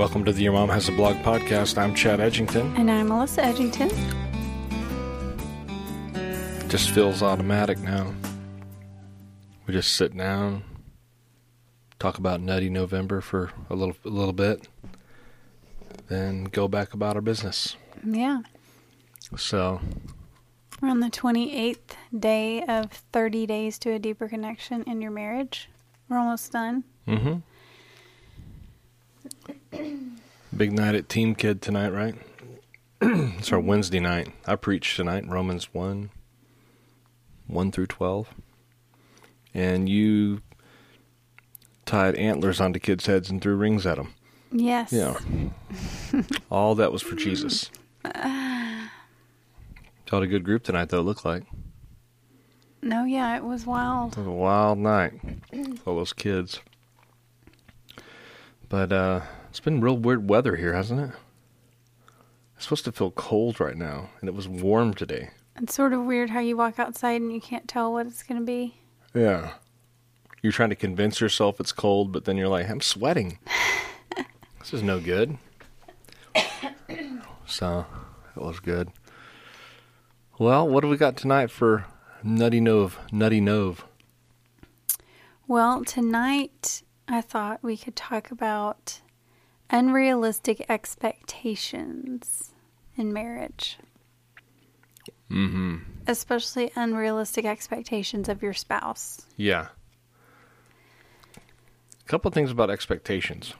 Welcome to the Your Mom Has a Blog podcast. I'm Chad Edgington. And I'm Melissa Edgington. Just feels automatic now. We just sit down, talk about Nutty November for a little a little bit, then go back about our business. Yeah. So We're on the 28th day of 30 days to a deeper connection in your marriage. We're almost done. Mm-hmm. Big night at Team Kid tonight, right? it's our Wednesday night. I preach tonight, Romans 1, 1 through 12. And you tied antlers onto kids' heads and threw rings at them. Yes. Yeah. All that was for Jesus. Taught a good group tonight, though, it looked like. No, yeah, it was wild. It was a wild night all those kids. But uh, it's been real weird weather here, hasn't it? It's supposed to feel cold right now, and it was warm today. It's sort of weird how you walk outside and you can't tell what it's going to be. Yeah. You're trying to convince yourself it's cold, but then you're like, I'm sweating. this is no good. so, it was good. Well, what do we got tonight for Nutty Nove? Nutty Nove. Well, tonight I thought we could talk about unrealistic expectations in marriage. Mm-hmm. Especially unrealistic expectations of your spouse. Yeah. A couple of things about expectations.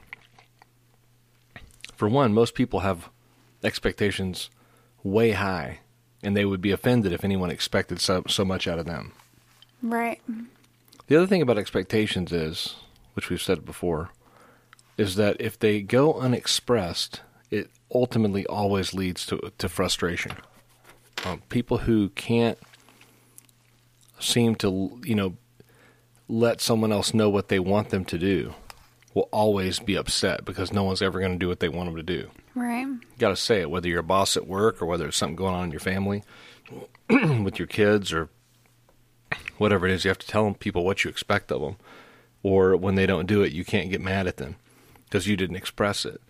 For one, most people have expectations way high, and they would be offended if anyone expected so, so much out of them. Right. The other thing about expectations is, which we've said before, is that if they go unexpressed, it ultimately always leads to to frustration. Um, people who can't seem to, you know, let someone else know what they want them to do will always be upset because no one's ever going to do what they want them to do. Right. You got to say it, whether you're a boss at work or whether there's something going on in your family with your kids or whatever it is. You have to tell people what you expect of them. Or when they don't do it, you can't get mad at them because you didn't express it.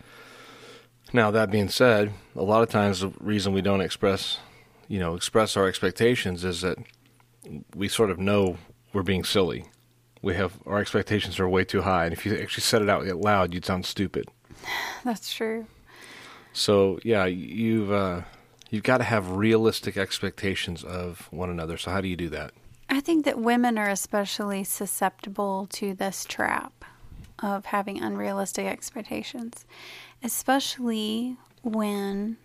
Now, that being said, a lot of times the reason we don't express, you know, express our expectations is that we sort of know we're being silly. We have our expectations are way too high, and if you actually said it out loud, you'd sound stupid. That's true. So yeah, you've uh, you've got to have realistic expectations of one another. So how do you do that? I think that women are especially susceptible to this trap of having unrealistic expectations, especially when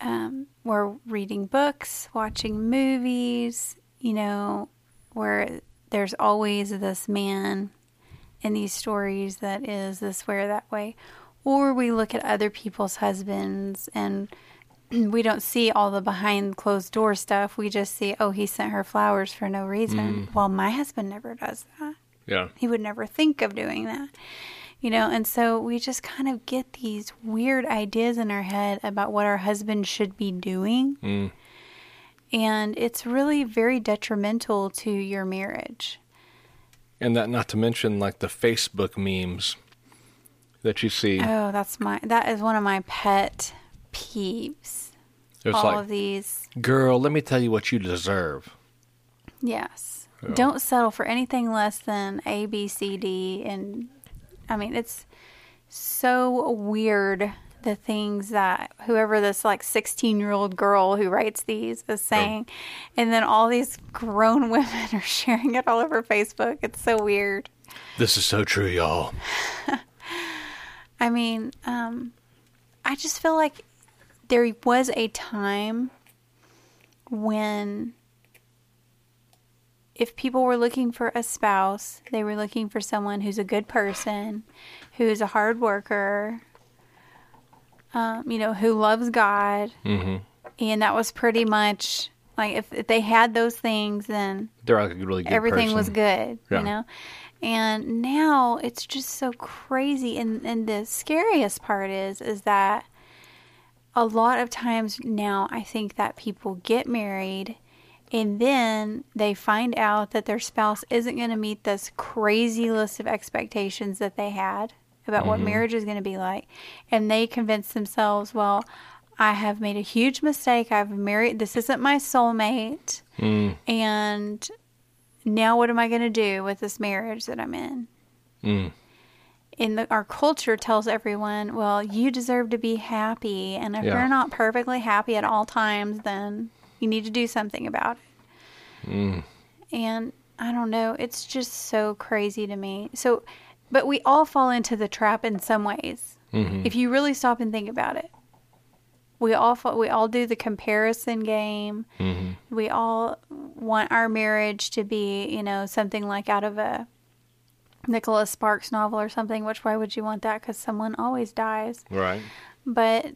um, we're reading books, watching movies, you know, where there's always this man in these stories that is this way or that way. Or we look at other people's husbands and we don't see all the behind closed door stuff. We just see, oh, he sent her flowers for no reason. Well, my husband never does that. Yeah. He would never think of doing that. You know, and so we just kind of get these weird ideas in our head about what our husband should be doing. Mm. And it's really very detrimental to your marriage. And that not to mention like the Facebook memes that you see. Oh, that's my that is one of my pet peeves. It's All like, of these. girl, let me tell you what you deserve. Yes. Yeah. Don't settle for anything less than A, B, C, D. And I mean, it's so weird the things that whoever this like 16 year old girl who writes these is saying. And then all these grown women are sharing it all over Facebook. It's so weird. This is so true, y'all. I mean, um, I just feel like there was a time when if people were looking for a spouse, they were looking for someone who's a good person, who's a hard worker, um, you know, who loves God. hmm And that was pretty much like if, if they had those things, then They're like a really good everything was good, Yeah. you know. And now it's just so crazy. And and the scariest part is is that a lot of times now I think that people get married and then they find out that their spouse isn't going to meet this crazy list of expectations that they had. about what marriage is going to be like. And they convince themselves, well, I have made a huge mistake. I've married, this isn't my soulmate. And now what am I going to do with this marriage that I'm in? Mm. In the, our culture tells everyone, well, you deserve to be happy. And if Yeah. you're not perfectly happy at all times, then you need to do something about it. Mm. And I don't know, it's just so crazy to me. So, but we all fall into the trap in some ways. Mhm. If you really stop and think about it, we all fall, we all do the comparison game. Mhm. We all want our marriage to be, you know, something like out of a Nicholas Sparks novel or something. Which why would you want that? Because someone always dies. Right. But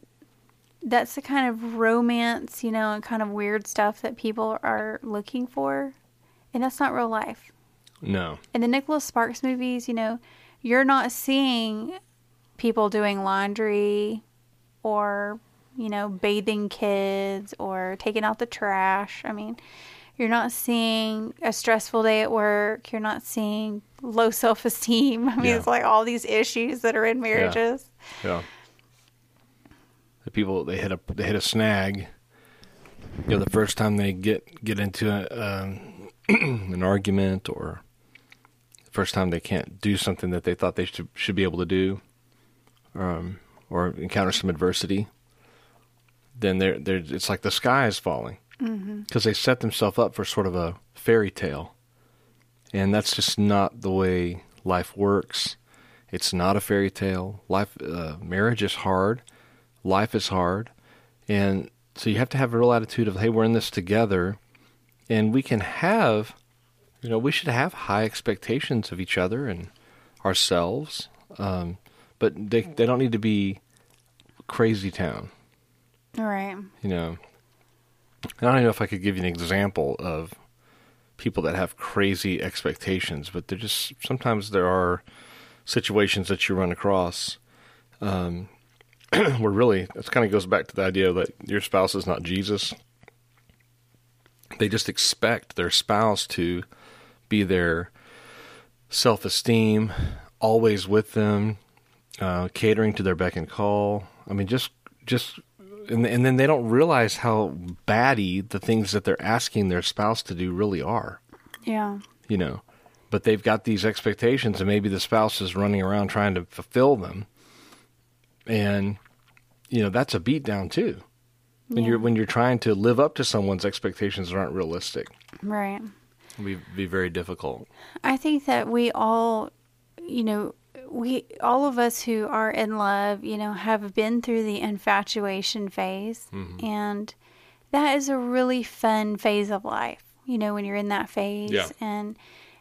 that's the kind of romance, you know, and kind of weird stuff that people are looking for. And that's not real life. No. In the Nicholas Sparks movies, you know, you're not seeing people doing laundry or, you know, bathing kids or taking out the trash. I mean, you're not seeing a stressful day at work. You're not seeing low self esteem. I mean, Yeah. it's like all these issues that are in marriages. Yeah. The people they hit a they hit a snag. You know, the first time they get get into a, um, an argument, or the first time they can't do something that they thought they should should be able to do, um, or encounter some adversity, then they're they're it's like the sky is falling because they set themselves up for sort of a fairy tale, and that's just not the way life works. It's not a fairy tale. Life, uh, marriage is hard. Life is hard, and so you have to have a real attitude of, hey, we're in this together, and we can have, you know, we should have high expectations of each other and ourselves, um, but they they don't need to be crazy town, All right. you know. I don't know if I could give you an example of people that have crazy expectations, but they're just sometimes there are situations that you run across um, where really it kind of goes back to the idea that your spouse is not Jesus. They just expect their spouse to be their self esteem, always with them, uh, catering to their beck and call. I mean, just just and, and then they don't realize how batty the things that they're asking their spouse to do really are Yeah. you know but they've got these expectations and maybe the spouse is running around trying to fulfill them and you know that's a beat down too when you're when you're trying to live up to someone's expectations that aren't realistic Right. it be, be very difficult I think that we all, you know, we all of us who are in love, you know, have been through the infatuation phase, mm-hmm. and that is a really fun phase of life. You know, when you're in that phase, Yeah. and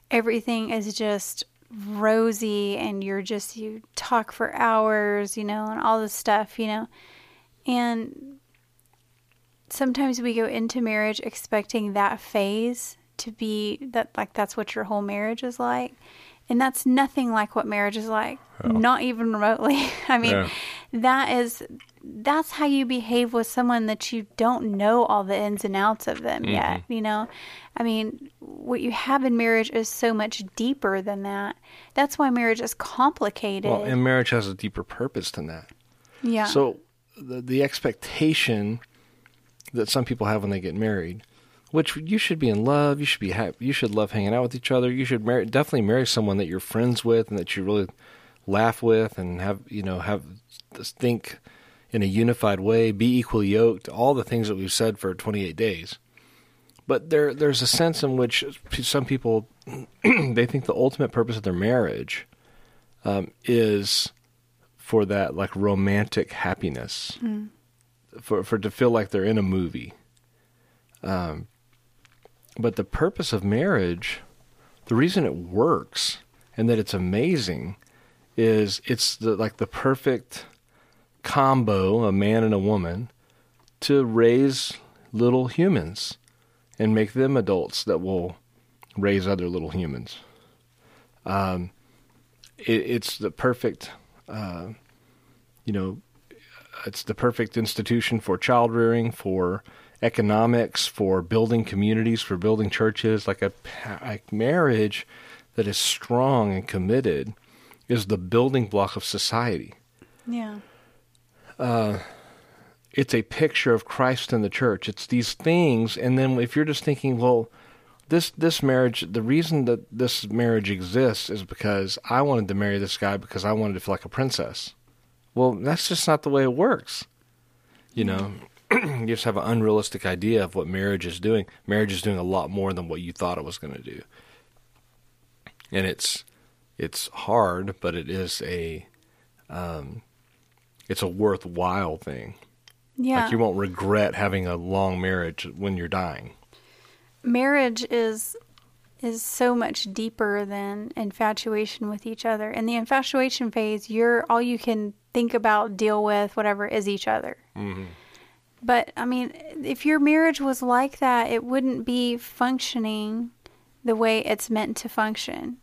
everything is just rosy, and you're just you talk for hours, you know, and all this stuff, you know, and sometimes we go into marriage expecting that phase to be that like that's what your whole marriage is like. And that's nothing like what marriage is like not even remotely. I mean Yeah. that is that's how you behave with someone that you don't know all the ins and outs of them yet mm-hmm. you know? I mean what you have in marriage is so much deeper than that. That's why marriage is complicated. Well and marriage has a deeper purpose than that. Yeah. So the the expectation that some people have when they get married, which you should be in love, you should be happy, you should love hanging out with each other. You should marry, definitely marry someone that you're friends with and that you really laugh with and have you know have this think in a unified way, be equally yoked. All the things that we've said for 28 days. But there there's a sense in which some people they think the ultimate purpose of their marriage um, is for that like romantic happiness for for to feel like they're in a movie um but the purpose of marriage the reason it works and that it's amazing is it's the like the perfect combo a man and a woman to raise little humans and make them adults that will raise other little humans um it, it's the perfect uh, you know, it's the perfect institution for child rearing, for economics, for building communities, for building churches. Like a, a marriage that is strong and committed is the building block of society. Yeah. It's a picture of Christ and the church. It's these things, and then if you're just thinking, well, this this marriage, the reason that this marriage exists is because I wanted to marry this guy because I wanted to feel like a princess. Well, that's just not the way it works. You know, you just have an unrealistic idea of what marriage is doing. Marriage is doing a lot more than what you thought it was going to do, and it's it's hard, but it is a um, it's a worthwhile thing. Yeah. Like you won't regret having a long marriage when you're dying. marriage is is so much deeper than infatuation with each other. In the infatuation phase, you're all you can think about, deal with, whatever is each other. Mm-hmm. But I mean, if your marriage was like that, it wouldn't be functioning the way it's meant to function.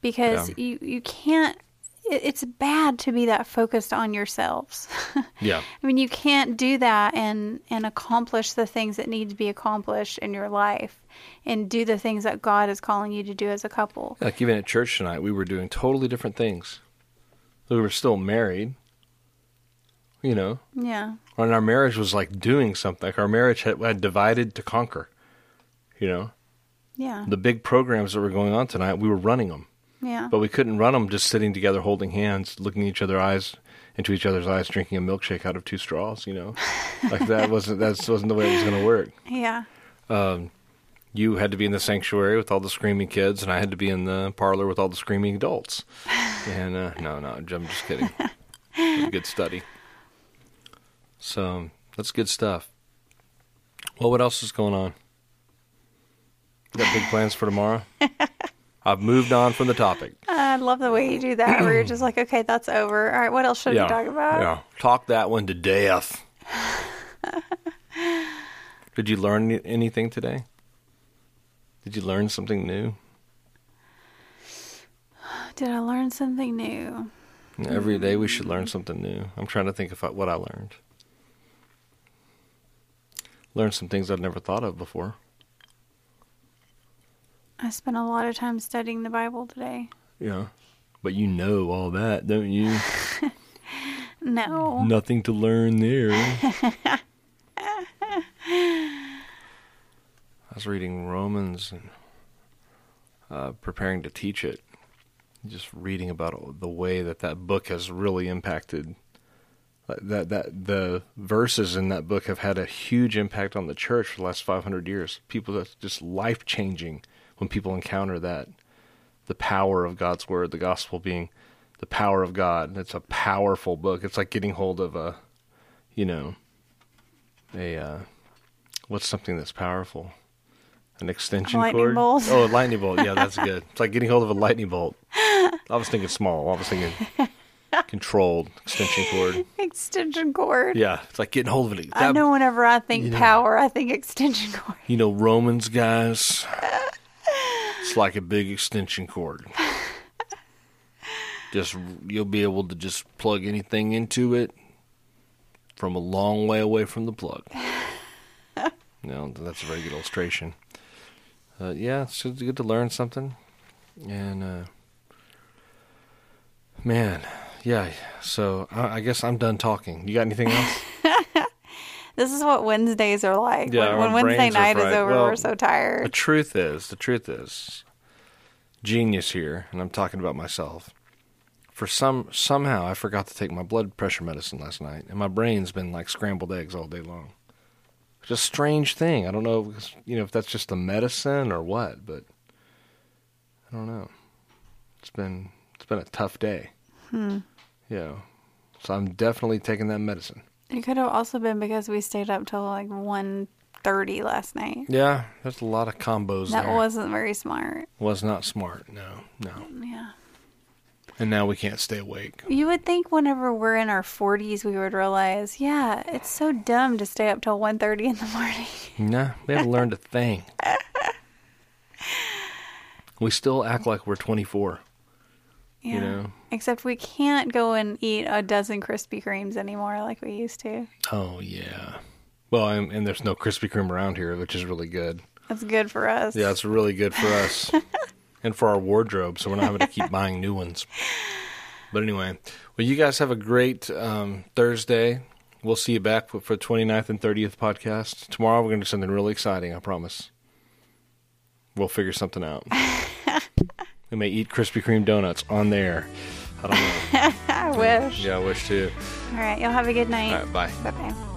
Because Yeah. you you can't it's bad to be that focused on yourselves. Yeah. I mean, you can't do that and and accomplish the things that need to be accomplished in your life, and do the things that God is calling you to do as a couple. Like even at church tonight, we were doing totally different things. We were still married, you know, Yeah, and our marriage was like doing something. Like our marriage had, had divided to conquer, you know. yeah, The big programs that were going on tonight, we were running them, yeah, but we couldn't run them just sitting together, holding hands, looking each other eyes into each other's eyes, drinking a milkshake out of two straws. You know, like that wasn't that wasn't the way it was going to work. yeah, you had to be in the sanctuary with all the screaming kids, and I had to be in the parlor with all the screaming adults. And uh, no, no, I'm just kidding. It was a good study. So that's good stuff. Well, what else is going on? You got big plans for tomorrow? I've moved on from the topic. I love the way you do that. Where you're just like, okay, that's over. All right, what else should we talk about? Yeah, talk that one to death. Did you learn anything today? Did you learn something new? Did I learn something new? Every day we should learn hmm. something new. I'm trying to think of what I learned. Learned some things I'd never thought of before. I spent a lot of time studying the Bible today. Yeah. But you know all that, don't you? No, Nothing to learn there. I was reading Romans and uh, preparing to teach it. Just reading about the way that that book has really impacted. That that the verses in that book have had a huge impact on the church for the last 500 years. People that's just life changing when people encounter that, the power of God's word, the gospel being the power of God. It's a powerful book. It's like getting hold of a, you know, a uh, what's something that's powerful? An extension lightning cord. bolt. Oh, a lightning bolt. Yeah, that's good. It's like getting hold of a lightning bolt. I was thinking small. I was thinking controlled extension cord. extension cord. Yeah, it's like getting hold of it. I know whenever I think you know. power, I think extension cord. You know, Romans guys. It's like a big extension cord. Just you'll be able to just plug anything into it from a long way away from the plug. no, that's a very good illustration. Uh, yeah, it's good to learn something, and uh, man, yeah. So I, I guess I'm done talking. You got anything else? This is what Wednesdays are like. Yeah, when, when Wednesday night is over, Well, we're so tired. The truth is, the truth is, genius here, and I'm talking about myself. For some somehow I forgot to take my blood pressure medicine last night, and my brain's been like scrambled eggs all day long. It's a strange thing. I don't know, if, you know, if that's just the medicine or what, but I don't know. It's been it's been a tough day. Hmm. Yeah, so I'm definitely taking that medicine. It could have also been because we stayed up till like 1.30 last night. Yeah, there's a lot of combos That there. wasn't very smart. was not smart. No, no. Yeah. And now we can't stay awake. You would think whenever we're in our 40s, we would realize, yeah, it's so dumb to stay up till 1.30 in the morning. Nah, we haven't learned a thing. We still act like we're 24. Yeah. You know? Except we can't go and eat a dozen Krispy Kremes anymore like we used to. Oh yeah. Well, and, and there's no Krispy Kreme around here, which is really good. That's good for us. Yeah, it's really good for us. and for our wardrobe, so we're not having to keep buying new ones. But anyway, well, you guys have a great um, Thursday. We'll see you back for, for 29th and 30th podcast. Tomorrow we're going to do something really exciting, I promise. We'll figure something out. we may eat Krispy Kreme donuts on there. I don't know. I wish. Yeah, I wish too. All right. Y'all have a good night. All right, bye. Bye bye.